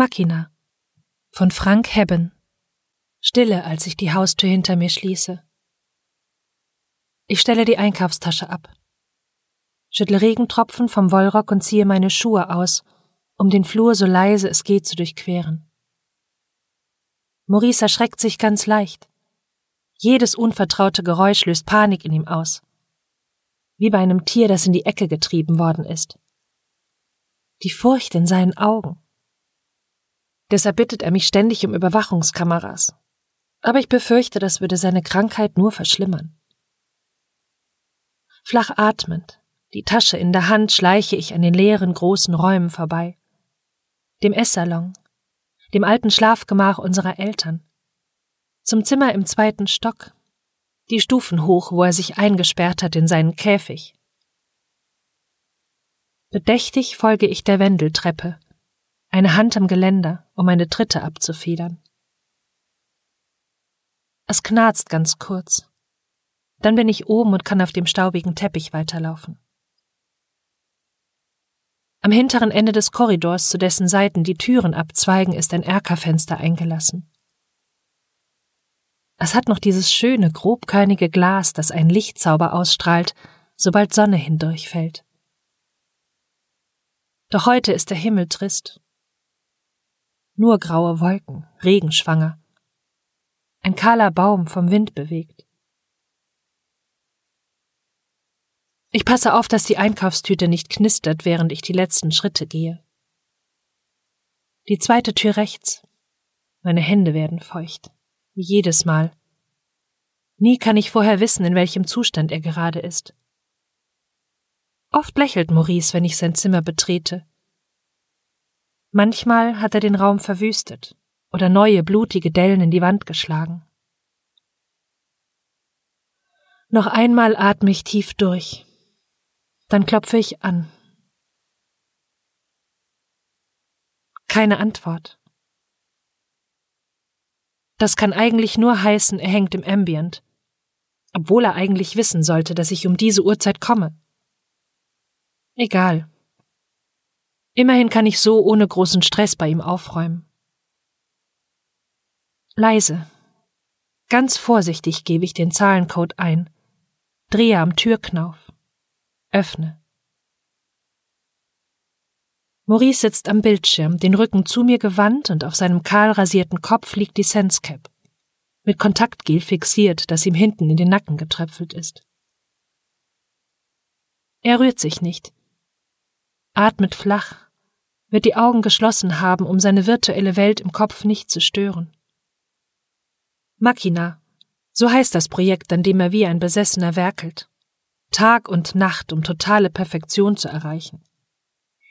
Machina von Frank Hebben. Stille, als ich die Haustür hinter mir schließe. Ich stelle die Einkaufstasche ab, schüttle Regentropfen vom Wollrock und ziehe meine Schuhe aus, um den Flur so leise es geht zu durchqueren. Maurice erschreckt sich ganz leicht. Jedes unvertraute Geräusch löst Panik in ihm aus. Wie bei einem Tier, das in die Ecke getrieben worden ist. Die Furcht in seinen Augen. Deshalb bittet er mich ständig um Überwachungskameras. Aber ich befürchte, das würde seine Krankheit nur verschlimmern. Flach atmend, die Tasche in der Hand, schleiche ich an den leeren großen Räumen vorbei. Dem Esssalon, dem alten Schlafgemach unserer Eltern, zum Zimmer im zweiten Stock, die Stufen hoch, wo er sich eingesperrt hat in seinen Käfig. Bedächtig folge ich der Wendeltreppe, eine Hand am Geländer, um meine Tritte abzufedern. Es knarzt ganz kurz. Dann bin ich oben und kann auf dem staubigen Teppich weiterlaufen. Am hinteren Ende des Korridors, zu dessen Seiten die Türen abzweigen, ist ein Erkerfenster eingelassen. Es hat noch dieses schöne, grobkörnige Glas, das einen Lichtzauber ausstrahlt, sobald Sonne hindurchfällt. Doch heute ist der Himmel trist. Nur graue Wolken, regenschwanger. Ein kahler Baum vom Wind bewegt. Ich passe auf, dass die Einkaufstüte nicht knistert, während ich die letzten Schritte gehe. Die zweite Tür rechts. Meine Hände werden feucht. Wie jedes Mal. Nie kann ich vorher wissen, in welchem Zustand er gerade ist. Oft lächelt Maurice, wenn ich sein Zimmer betrete. Manchmal hat er den Raum verwüstet oder neue blutige Dellen in die Wand geschlagen. Noch einmal atme ich tief durch. Dann klopfe ich an. Keine Antwort. Das kann eigentlich nur heißen, er hängt im Ambient, obwohl er eigentlich wissen sollte, dass ich um diese Uhrzeit komme. Egal. Immerhin kann ich so ohne großen Stress bei ihm aufräumen. Leise. Ganz vorsichtig gebe ich den Zahlencode ein, drehe am Türknauf. Öffne. Maurice sitzt am Bildschirm, den Rücken zu mir gewandt und auf seinem kahl rasierten Kopf liegt die Sensecap. Mit Kontaktgel fixiert, das ihm hinten in den Nacken getröpfelt ist. Er rührt sich nicht. Atmet flach, wird die Augen geschlossen haben, um seine virtuelle Welt im Kopf nicht zu stören. Machina, so heißt das Projekt, an dem er wie ein Besessener werkelt. Tag und Nacht, um totale Perfektion zu erreichen.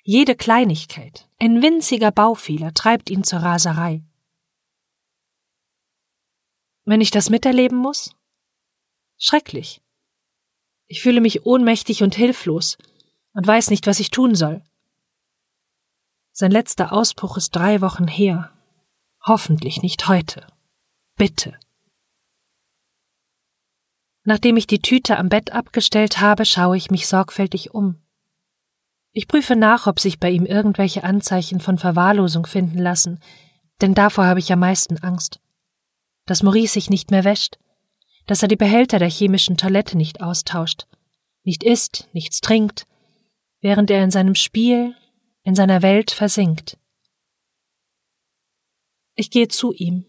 Jede Kleinigkeit, ein winziger Baufehler treibt ihn zur Raserei. Wenn ich das miterleben muss? Schrecklich. Ich fühle mich ohnmächtig und hilflos und weiß nicht, was ich tun soll. Sein letzter Ausbruch ist drei Wochen her. Hoffentlich nicht heute. Bitte. Nachdem ich die Tüte am Bett abgestellt habe, schaue ich mich sorgfältig um. Ich prüfe nach, ob sich bei ihm irgendwelche Anzeichen von Verwahrlosung finden lassen, denn davor habe ich am meisten Angst. Dass Maurice sich nicht mehr wäscht, dass er die Behälter der chemischen Toilette nicht austauscht, nicht isst, nichts trinkt, während er in seinem Spiel, in seiner Welt versinkt. Ich gehe zu ihm,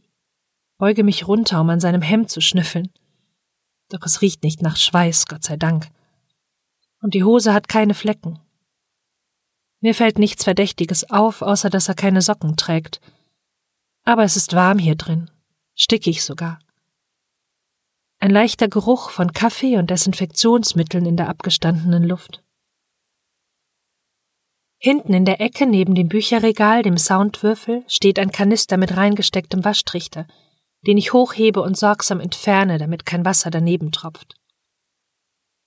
beuge mich runter, um an seinem Hemd zu schnüffeln doch es riecht nicht nach Schweiß, Gott sei Dank. Und die Hose hat keine Flecken. Mir fällt nichts Verdächtiges auf, außer dass er keine Socken trägt. Aber es ist warm hier drin, stickig sogar. Ein leichter Geruch von Kaffee und Desinfektionsmitteln in der abgestandenen Luft. Hinten in der Ecke neben dem Bücherregal, dem Soundwürfel, steht ein Kanister mit reingestecktem Waschtrichter, den ich hochhebe und sorgsam entferne, damit kein Wasser daneben tropft.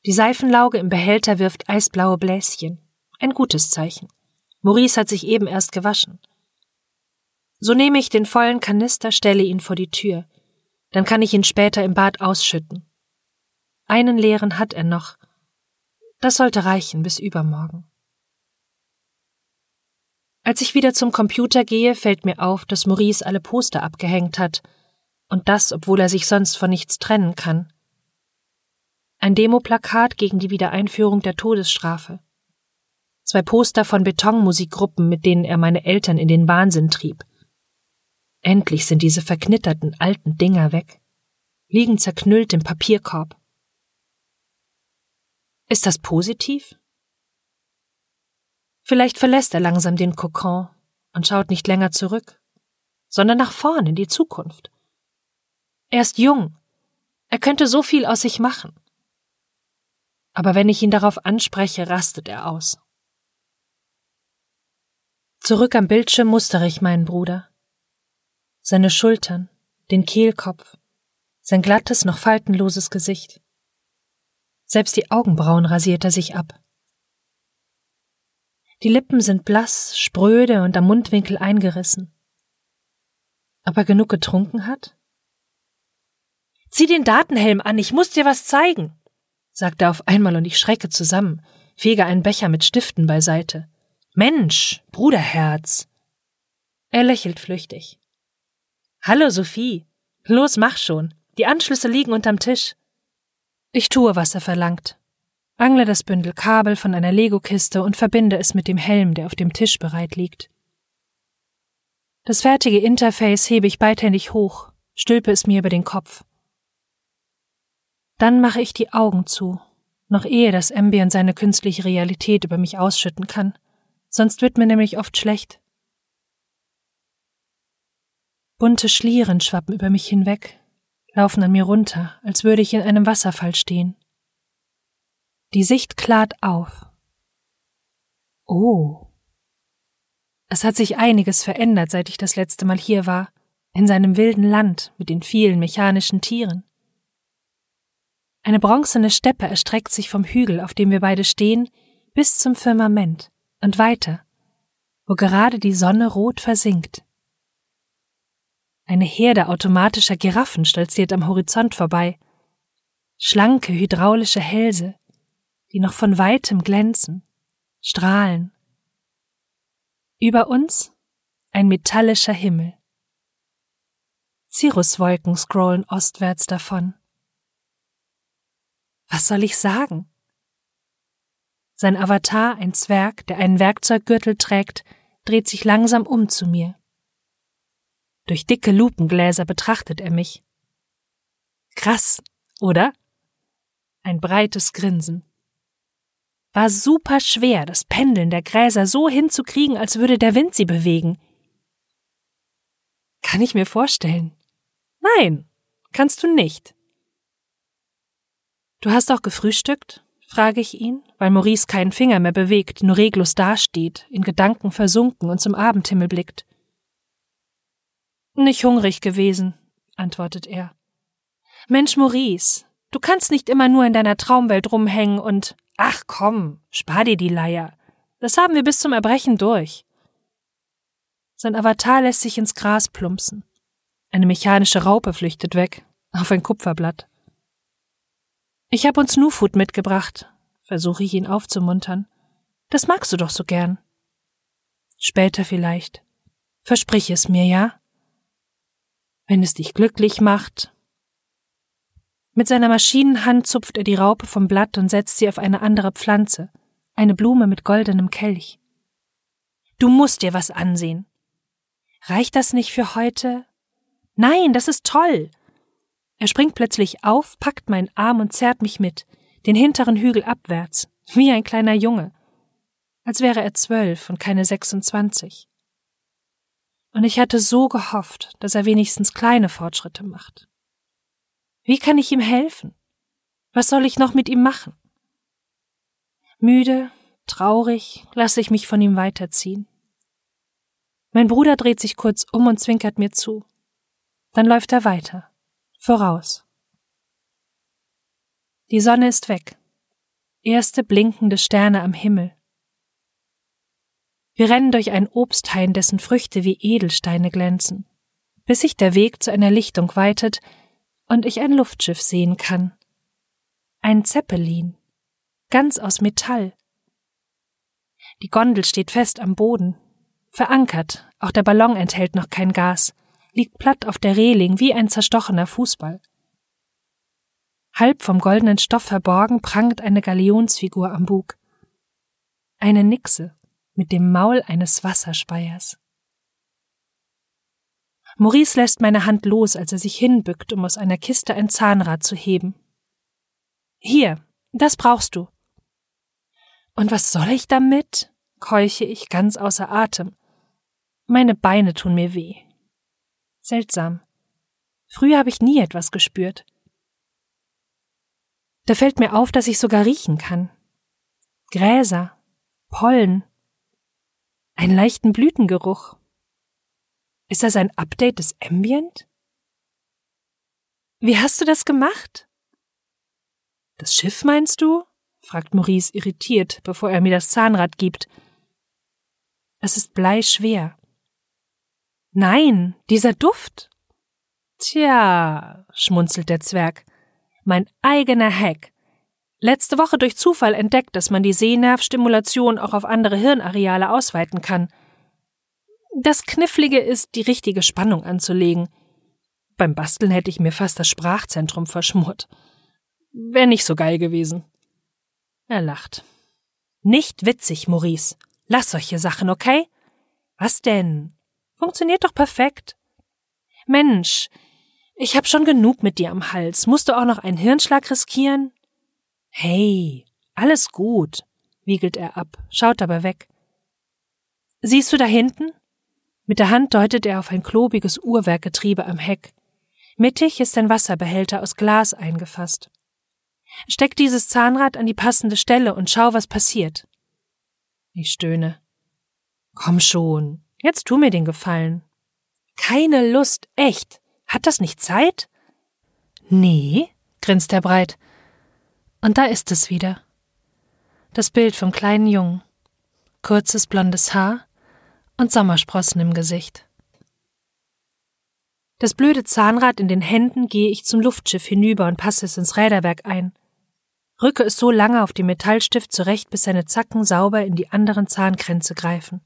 Die Seifenlauge im Behälter wirft eisblaue Bläschen. Ein gutes Zeichen. Maurice hat sich eben erst gewaschen. So nehme ich den vollen Kanister, stelle ihn vor die Tür. Dann kann ich ihn später im Bad ausschütten. Einen leeren hat er noch. Das sollte reichen bis übermorgen. Als ich wieder zum Computer gehe, fällt mir auf, dass Maurice alle Poster abgehängt hat. Und das, obwohl er sich sonst von nichts trennen kann. Ein Demoplakat gegen die Wiedereinführung der Todesstrafe. Zwei Poster von Betonmusikgruppen, mit denen er meine Eltern in den Wahnsinn trieb. Endlich sind diese verknitterten alten Dinger weg, liegen zerknüllt im Papierkorb. Ist das positiv? Vielleicht verlässt er langsam den Kokon und schaut nicht länger zurück, sondern nach vorn in die Zukunft. Er ist jung. Er könnte so viel aus sich machen. Aber wenn ich ihn darauf anspreche, rastet er aus. Zurück am Bildschirm mustere ich meinen Bruder. Seine Schultern, den Kehlkopf, sein glattes, noch faltenloses Gesicht. Selbst die Augenbrauen rasiert er sich ab. Die Lippen sind blass, spröde und am Mundwinkel eingerissen. Ob er genug getrunken hat? Zieh den Datenhelm an, ich muss dir was zeigen, sagt er auf einmal und ich schrecke zusammen, fege einen Becher mit Stiften beiseite. Mensch, Bruderherz. Er lächelt flüchtig. Hallo, Sophie. Los, mach schon. Die Anschlüsse liegen unterm Tisch. Ich tue, was er verlangt angle das Bündel Kabel von einer Lego-Kiste und verbinde es mit dem Helm, der auf dem Tisch bereit liegt. Das fertige Interface hebe ich beidhändig hoch, stülpe es mir über den Kopf. Dann mache ich die Augen zu, noch ehe das Ambient seine künstliche Realität über mich ausschütten kann, sonst wird mir nämlich oft schlecht. Bunte Schlieren schwappen über mich hinweg, laufen an mir runter, als würde ich in einem Wasserfall stehen. Die Sicht klart auf. Oh. Es hat sich einiges verändert, seit ich das letzte Mal hier war, in seinem wilden Land mit den vielen mechanischen Tieren. Eine bronzene Steppe erstreckt sich vom Hügel, auf dem wir beide stehen, bis zum Firmament und weiter, wo gerade die Sonne rot versinkt. Eine Herde automatischer Giraffen stolziert am Horizont vorbei. Schlanke hydraulische Hälse, die noch von weitem glänzen, strahlen. Über uns ein metallischer Himmel. Cirruswolken scrollen ostwärts davon. Was soll ich sagen? Sein Avatar, ein Zwerg, der einen Werkzeuggürtel trägt, dreht sich langsam um zu mir. Durch dicke Lupengläser betrachtet er mich. Krass, oder? Ein breites Grinsen. War super schwer, das Pendeln der Gräser so hinzukriegen, als würde der Wind sie bewegen. Kann ich mir vorstellen. Nein, kannst du nicht. Du hast auch gefrühstückt? frage ich ihn, weil Maurice keinen Finger mehr bewegt, nur reglos dasteht, in Gedanken versunken und zum Abendhimmel blickt. Nicht hungrig gewesen, antwortet er. Mensch, Maurice, du kannst nicht immer nur in deiner Traumwelt rumhängen und Ach komm, spar dir die Leier. Das haben wir bis zum Erbrechen durch. Sein Avatar lässt sich ins Gras plumpsen. Eine mechanische Raupe flüchtet weg, auf ein Kupferblatt. Ich hab uns Nufood mitgebracht, versuche ich ihn aufzumuntern. Das magst du doch so gern. Später vielleicht. Versprich es mir, ja? Wenn es dich glücklich macht, mit seiner Maschinenhand zupft er die Raupe vom Blatt und setzt sie auf eine andere Pflanze, eine Blume mit goldenem Kelch. Du musst dir was ansehen. Reicht das nicht für heute? Nein, das ist toll. Er springt plötzlich auf, packt meinen Arm und zerrt mich mit, den hinteren Hügel abwärts, wie ein kleiner Junge, als wäre er zwölf und keine sechsundzwanzig. Und ich hatte so gehofft, dass er wenigstens kleine Fortschritte macht. Wie kann ich ihm helfen? Was soll ich noch mit ihm machen? Müde, traurig, lasse ich mich von ihm weiterziehen. Mein Bruder dreht sich kurz um und zwinkert mir zu. Dann läuft er weiter, voraus. Die Sonne ist weg. Erste blinkende Sterne am Himmel. Wir rennen durch ein Obsthain, dessen Früchte wie Edelsteine glänzen, bis sich der Weg zu einer Lichtung weitet, und ich ein Luftschiff sehen kann. Ein Zeppelin, ganz aus Metall. Die Gondel steht fest am Boden. Verankert, auch der Ballon enthält noch kein Gas, liegt platt auf der Reling wie ein zerstochener Fußball. Halb vom goldenen Stoff verborgen prangt eine Galionsfigur am Bug. Eine Nixe mit dem Maul eines Wasserspeiers. Maurice lässt meine Hand los, als er sich hinbückt, um aus einer Kiste ein Zahnrad zu heben. Hier, das brauchst du. Und was soll ich damit? keuche ich ganz außer Atem. Meine Beine tun mir weh. Seltsam. Früher habe ich nie etwas gespürt. Da fällt mir auf, dass ich sogar riechen kann. Gräser, Pollen, einen leichten Blütengeruch. Ist das ein Update des Ambient? Wie hast du das gemacht? Das Schiff meinst du? fragt Maurice irritiert, bevor er mir das Zahnrad gibt. Es ist bleischwer. Nein, dieser Duft. Tja, schmunzelt der Zwerg. Mein eigener Hack. Letzte Woche durch Zufall entdeckt, dass man die Sehnervstimulation auch auf andere Hirnareale ausweiten kann. Das Knifflige ist, die richtige Spannung anzulegen. Beim Basteln hätte ich mir fast das Sprachzentrum verschmort. Wäre nicht so geil gewesen. Er lacht. Nicht witzig, Maurice. Lass solche Sachen, okay? Was denn? Funktioniert doch perfekt. Mensch, ich hab schon genug mit dir am Hals. Musst du auch noch einen Hirnschlag riskieren? Hey, alles gut, wiegelt er ab, schaut aber weg. Siehst du da hinten? Mit der Hand deutet er auf ein klobiges Uhrwerkgetriebe am Heck. Mittig ist ein Wasserbehälter aus Glas eingefasst. Steck dieses Zahnrad an die passende Stelle und schau, was passiert. Ich stöhne. Komm schon, jetzt tu mir den Gefallen. Keine Lust, echt. Hat das nicht Zeit? Nee, grinst er breit. Und da ist es wieder. Das Bild vom kleinen Jungen. Kurzes blondes Haar und Sommersprossen im Gesicht. Das blöde Zahnrad in den Händen gehe ich zum Luftschiff hinüber und passe es ins Räderwerk ein rücke es so lange auf dem Metallstift zurecht, bis seine Zacken sauber in die anderen Zahnkränze greifen.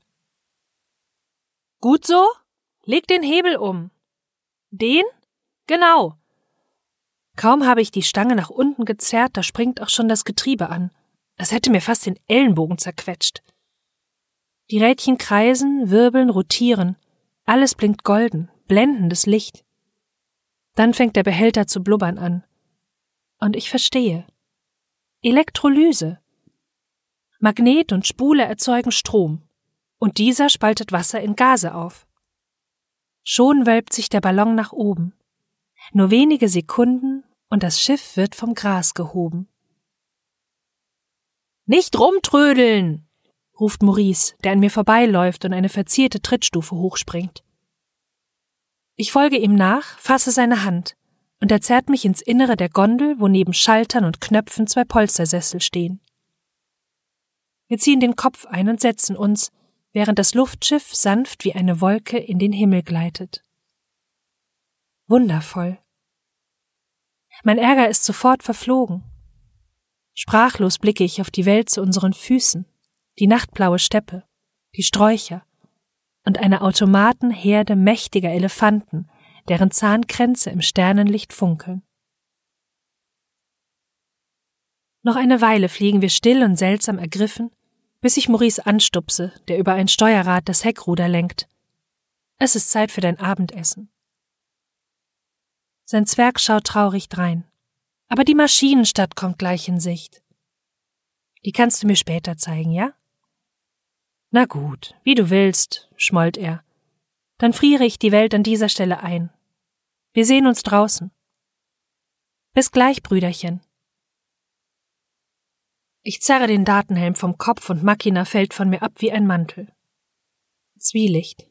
Gut so? Leg den Hebel um. Den? Genau. Kaum habe ich die Stange nach unten gezerrt, da springt auch schon das Getriebe an. Es hätte mir fast den Ellenbogen zerquetscht. Die Rädchen kreisen, wirbeln, rotieren. Alles blinkt golden, blendendes Licht. Dann fängt der Behälter zu blubbern an. Und ich verstehe. Elektrolyse. Magnet und Spule erzeugen Strom, und dieser spaltet Wasser in Gase auf. Schon wölbt sich der Ballon nach oben. Nur wenige Sekunden und das Schiff wird vom Gras gehoben. Nicht rumtrödeln! Ruft Maurice, der an mir vorbeiläuft und eine verzierte Trittstufe hochspringt. Ich folge ihm nach, fasse seine Hand und er zerrt mich ins Innere der Gondel, wo neben Schaltern und Knöpfen zwei Polstersessel stehen. Wir ziehen den Kopf ein und setzen uns, während das Luftschiff sanft wie eine Wolke in den Himmel gleitet. Wundervoll. Mein Ärger ist sofort verflogen. Sprachlos blicke ich auf die Welt zu unseren Füßen, die nachtblaue Steppe, die Sträucher und eine Automatenherde mächtiger Elefanten, deren Zahnkränze im Sternenlicht funkeln. Noch eine Weile fliegen wir still und seltsam ergriffen, bis ich Maurice anstupse, der über ein Steuerrad das Heckruder lenkt. Es ist Zeit für dein Abendessen. Sein Zwerg schaut traurig drein. Aber die Maschinenstadt kommt gleich in Sicht. Die kannst du mir später zeigen, ja? Na gut, wie du willst, schmollt er. Dann friere ich die Welt an dieser Stelle ein. Wir sehen uns draußen. Bis gleich, Brüderchen. Ich zerre den Datenhelm vom Kopf und Makina fällt von mir ab wie ein Mantel. Zwielicht.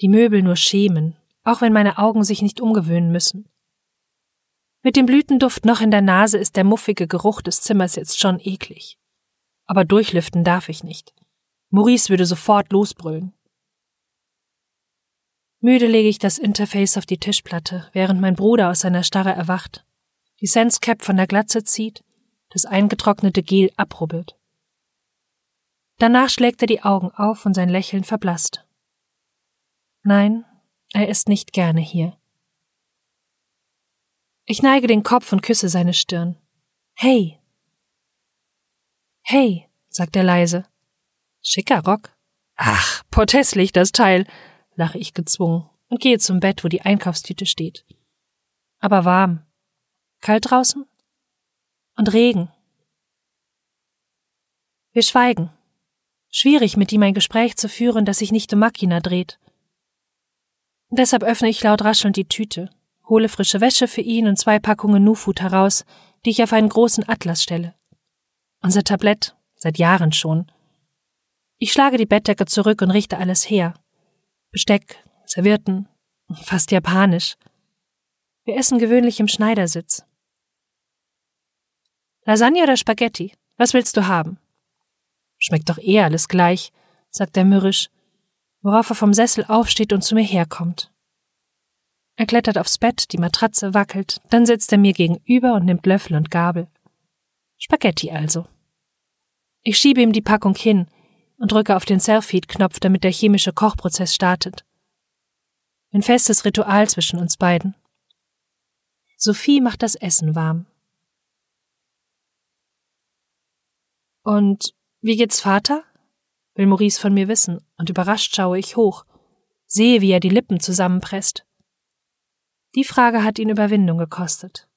Die Möbel nur schämen, auch wenn meine Augen sich nicht umgewöhnen müssen. Mit dem Blütenduft noch in der Nase ist der muffige Geruch des Zimmers jetzt schon eklig. Aber durchlüften darf ich nicht. Maurice würde sofort losbrüllen. Müde lege ich das Interface auf die Tischplatte, während mein Bruder aus seiner Starre erwacht, die Sensecap von der Glatze zieht, das eingetrocknete Gel abrubbelt. Danach schlägt er die Augen auf und sein Lächeln verblasst. Nein, er ist nicht gerne hier. Ich neige den Kopf und küsse seine Stirn. Hey. Hey, sagt er leise. Schicker Rock. Ach, portesslich das Teil, lache ich gezwungen und gehe zum Bett, wo die Einkaufstüte steht. Aber warm. Kalt draußen? Und Regen. Wir schweigen. Schwierig, mit ihm ein Gespräch zu führen, das sich nicht um Machina dreht. Deshalb öffne ich laut raschelnd die Tüte hole frische Wäsche für ihn und zwei Packungen Nufood heraus, die ich auf einen großen Atlas stelle. Unser Tablett, seit Jahren schon. Ich schlage die Bettdecke zurück und richte alles her. Besteck, Servierten, fast japanisch. Wir essen gewöhnlich im Schneidersitz. Lasagne oder Spaghetti? Was willst du haben? Schmeckt doch eh alles gleich, sagt er mürrisch, worauf er vom Sessel aufsteht und zu mir herkommt. Er klettert aufs Bett, die Matratze wackelt, dann sitzt er mir gegenüber und nimmt Löffel und Gabel. Spaghetti also. Ich schiebe ihm die Packung hin und drücke auf den Selfie-Knopf, damit der chemische Kochprozess startet. Ein festes Ritual zwischen uns beiden. Sophie macht das Essen warm. Und wie geht's Vater? will Maurice von mir wissen, und überrascht schaue ich hoch, sehe, wie er die Lippen zusammenpresst. Die Frage hat ihn Überwindung gekostet.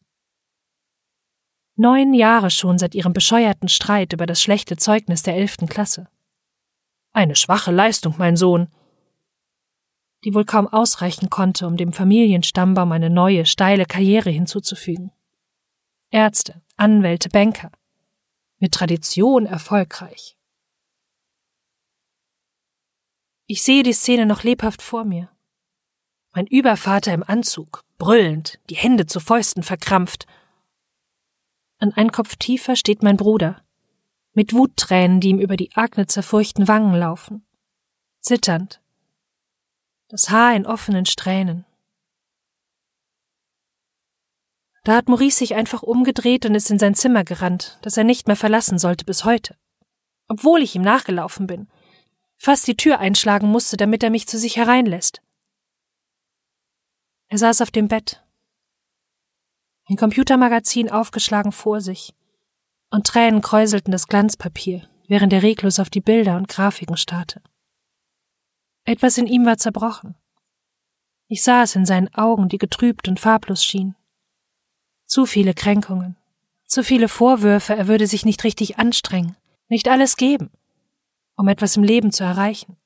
Neun Jahre schon seit ihrem bescheuerten Streit über das schlechte Zeugnis der elften Klasse. Eine schwache Leistung, mein Sohn, die wohl kaum ausreichen konnte, um dem Familienstammbaum eine neue, steile Karriere hinzuzufügen. Ärzte, Anwälte, Banker. Mit Tradition erfolgreich. Ich sehe die Szene noch lebhaft vor mir. Mein Übervater im Anzug, brüllend, die Hände zu Fäusten verkrampft. An ein Kopf tiefer steht mein Bruder, mit Wuttränen, die ihm über die Agne zerfurchten Wangen laufen. Zitternd. Das Haar in offenen Strähnen. Da hat Maurice sich einfach umgedreht und ist in sein Zimmer gerannt, das er nicht mehr verlassen sollte bis heute. Obwohl ich ihm nachgelaufen bin, fast die Tür einschlagen musste, damit er mich zu sich hereinlässt. Er saß auf dem Bett, ein Computermagazin aufgeschlagen vor sich, und Tränen kräuselten das Glanzpapier, während er reglos auf die Bilder und Grafiken starrte. Etwas in ihm war zerbrochen. Ich sah es in seinen Augen, die getrübt und farblos schienen. Zu viele Kränkungen, zu viele Vorwürfe, er würde sich nicht richtig anstrengen, nicht alles geben, um etwas im Leben zu erreichen.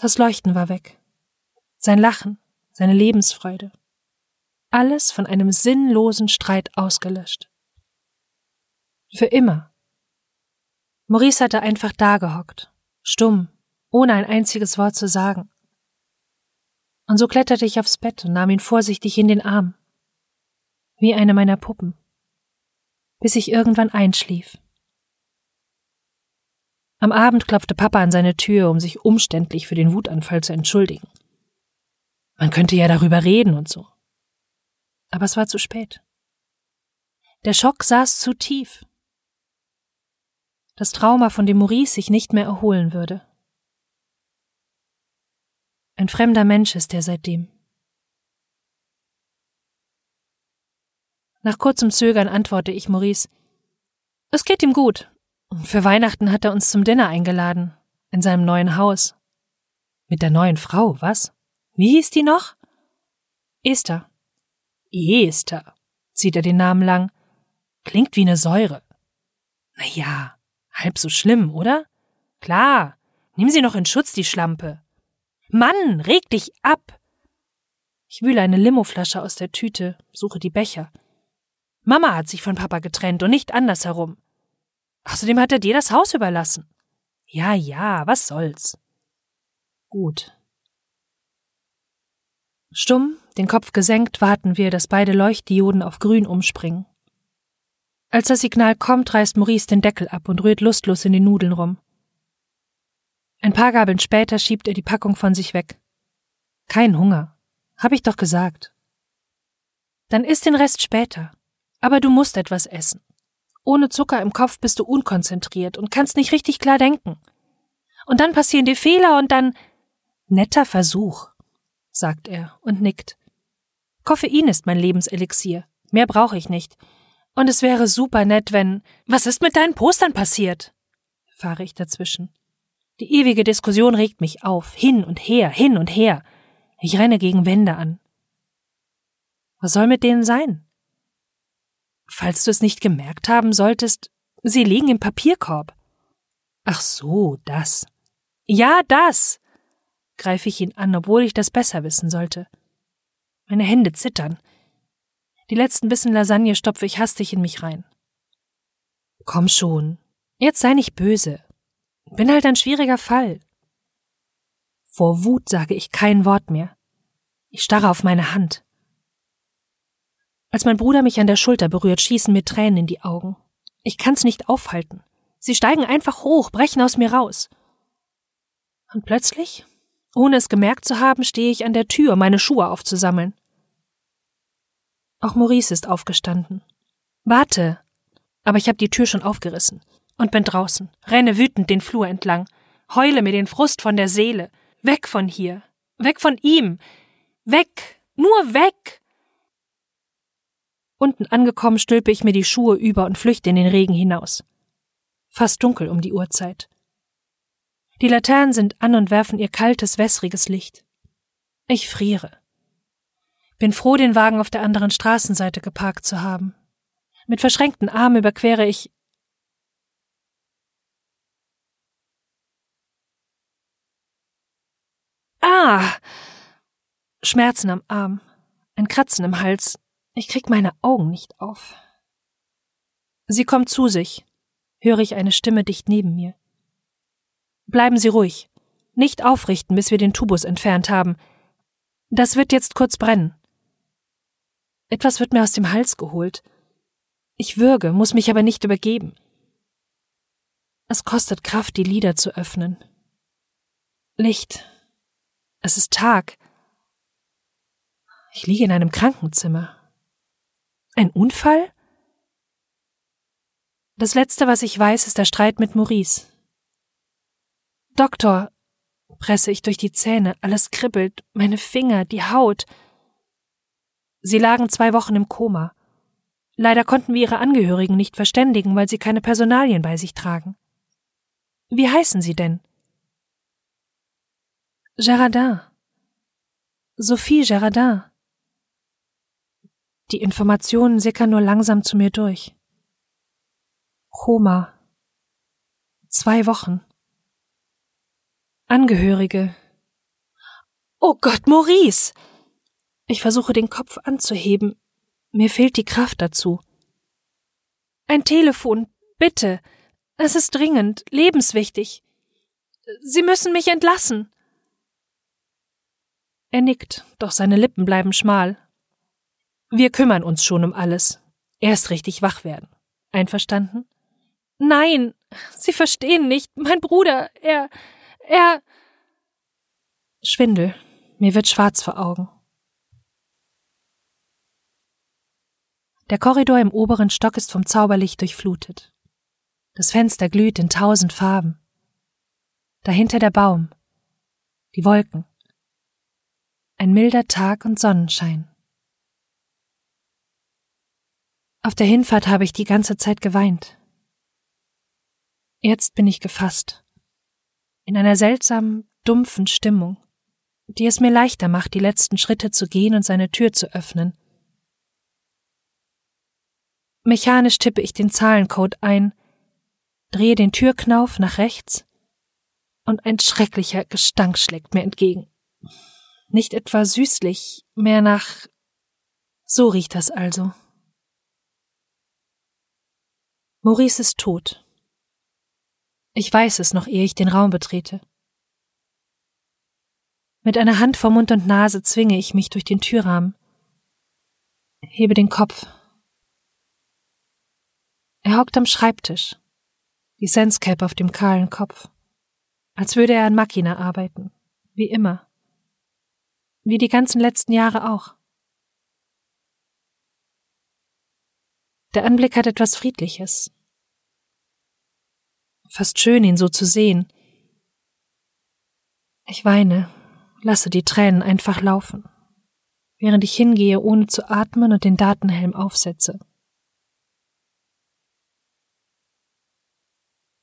Das Leuchten war weg sein Lachen, seine Lebensfreude. Alles von einem sinnlosen Streit ausgelöscht. Für immer. Maurice hatte einfach dagehockt, stumm, ohne ein einziges Wort zu sagen. Und so kletterte ich aufs Bett und nahm ihn vorsichtig in den Arm, wie eine meiner Puppen, bis ich irgendwann einschlief. Am Abend klopfte Papa an seine Tür, um sich umständlich für den Wutanfall zu entschuldigen. Man könnte ja darüber reden und so. Aber es war zu spät. Der Schock saß zu tief. Das Trauma, von dem Maurice sich nicht mehr erholen würde. Ein fremder Mensch ist er seitdem. Nach kurzem Zögern antworte ich Maurice. Es geht ihm gut. Für Weihnachten hat er uns zum Dinner eingeladen. In seinem neuen Haus. Mit der neuen Frau, was? Wie hieß die noch? Esther. Esther, zieht er den Namen lang. Klingt wie eine Säure. Na ja, halb so schlimm, oder? Klar. Nimm sie noch in Schutz, die Schlampe. Mann, reg dich ab! Ich wühle eine Limoflasche aus der Tüte, suche die Becher. Mama hat sich von Papa getrennt und nicht andersherum. Außerdem hat er dir das Haus überlassen. Ja, ja, was soll's. Gut, Stumm, den Kopf gesenkt, warten wir, dass beide Leuchtdioden auf grün umspringen. Als das Signal kommt, reißt Maurice den Deckel ab und rührt lustlos in den Nudeln rum. Ein paar Gabeln später schiebt er die Packung von sich weg. Kein Hunger. Hab ich doch gesagt. Dann isst den Rest später. Aber du musst etwas essen. Ohne Zucker im Kopf bist du unkonzentriert und kannst nicht richtig klar denken. Und dann passieren die Fehler und dann. Netter Versuch, sagt er und nickt. Koffein ist mein Lebenselixier. Mehr brauche ich nicht. Und es wäre super nett, wenn. Was ist mit deinen Postern passiert? fahre ich dazwischen. Die ewige Diskussion regt mich auf, hin und her, hin und her. Ich renne gegen Wände an. Was soll mit denen sein? Falls du es nicht gemerkt haben solltest, sie liegen im Papierkorb. Ach so, das. Ja, das. Greife ich ihn an, obwohl ich das besser wissen sollte. Meine Hände zittern. Die letzten Bissen Lasagne stopfe ich hastig in mich rein. Komm schon. Jetzt sei nicht böse. Bin halt ein schwieriger Fall. Vor Wut sage ich kein Wort mehr. Ich starre auf meine Hand. Als mein Bruder mich an der Schulter berührt, schießen mir Tränen in die Augen. Ich kann's nicht aufhalten. Sie steigen einfach hoch, brechen aus mir raus. Und plötzlich, ohne es gemerkt zu haben, stehe ich an der Tür, meine Schuhe aufzusammeln. Auch Maurice ist aufgestanden. Warte! Aber ich habe die Tür schon aufgerissen und bin draußen, renne wütend den Flur entlang, heule mir den Frust von der Seele. Weg von hier. Weg von ihm. Weg. Nur weg. Unten angekommen stülpe ich mir die Schuhe über und flüchte in den Regen hinaus. Fast dunkel um die Uhrzeit. Die Laternen sind an und werfen ihr kaltes, wässriges Licht. Ich friere. Bin froh, den Wagen auf der anderen Straßenseite geparkt zu haben. Mit verschränkten Armen überquere ich Ah! Schmerzen am Arm, ein Kratzen im Hals. Ich krieg meine Augen nicht auf. Sie kommt zu sich. Höre ich eine Stimme dicht neben mir. Bleiben Sie ruhig. Nicht aufrichten, bis wir den Tubus entfernt haben. Das wird jetzt kurz brennen. Etwas wird mir aus dem Hals geholt. Ich würge, muss mich aber nicht übergeben. Es kostet Kraft, die Lider zu öffnen. Licht, es ist Tag. Ich liege in einem Krankenzimmer. Ein Unfall? Das Letzte, was ich weiß, ist der Streit mit Maurice. Doktor, presse ich durch die Zähne, alles kribbelt, meine Finger, die Haut. Sie lagen zwei Wochen im Koma. Leider konnten wir ihre Angehörigen nicht verständigen, weil sie keine Personalien bei sich tragen. Wie heißen Sie denn? Gerardin. Sophie Gerardin. Die Informationen sickern nur langsam zu mir durch. Koma. Zwei Wochen. Angehörige. Oh Gott, Maurice! Ich versuche den Kopf anzuheben. Mir fehlt die Kraft dazu. Ein Telefon, bitte. Es ist dringend, lebenswichtig. Sie müssen mich entlassen. Er nickt, doch seine Lippen bleiben schmal. Wir kümmern uns schon um alles. Erst richtig wach werden. Einverstanden? Nein, Sie verstehen nicht. Mein Bruder, er, er. Schwindel. Mir wird schwarz vor Augen. Der Korridor im oberen Stock ist vom Zauberlicht durchflutet. Das Fenster glüht in tausend Farben. Dahinter der Baum. Die Wolken. Ein milder Tag und Sonnenschein. Auf der Hinfahrt habe ich die ganze Zeit geweint. Jetzt bin ich gefasst. In einer seltsamen, dumpfen Stimmung, die es mir leichter macht, die letzten Schritte zu gehen und seine Tür zu öffnen. Mechanisch tippe ich den Zahlencode ein, drehe den Türknauf nach rechts und ein schrecklicher Gestank schlägt mir entgegen. Nicht etwa süßlich, mehr nach. So riecht das also. Maurice ist tot. Ich weiß es noch, ehe ich den Raum betrete. Mit einer Hand vor Mund und Nase zwinge ich mich durch den Türrahmen, hebe den Kopf. Er hockt am Schreibtisch, die Senscap auf dem kahlen Kopf, als würde er an Machina arbeiten, wie immer. Wie die ganzen letzten Jahre auch. Der Anblick hat etwas Friedliches. Fast schön, ihn so zu sehen. Ich weine, lasse die Tränen einfach laufen, während ich hingehe, ohne zu atmen und den Datenhelm aufsetze.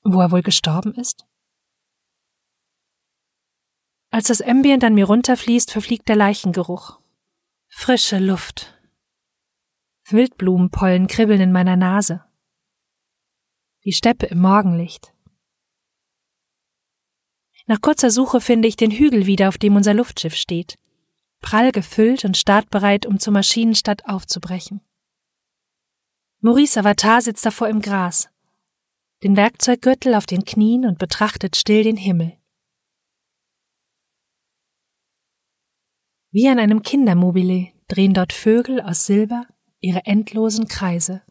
Wo er wohl gestorben ist? Als das Ambient an mir runterfließt, verfliegt der Leichengeruch. Frische Luft. Wildblumenpollen kribbeln in meiner Nase. Die Steppe im Morgenlicht. Nach kurzer Suche finde ich den Hügel wieder, auf dem unser Luftschiff steht. Prall gefüllt und startbereit, um zur Maschinenstadt aufzubrechen. Maurice Avatar sitzt davor im Gras, den Werkzeuggürtel auf den Knien und betrachtet still den Himmel. Wie an einem Kindermobile drehen dort Vögel aus Silber ihre endlosen Kreise.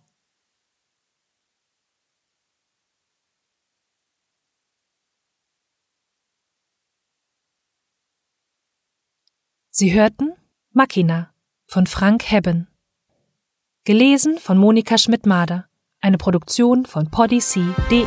Sie hörten Machina von Frank Hebben. Gelesen von Monika Schmidt-Mader. Eine Produktion von podyssey.de.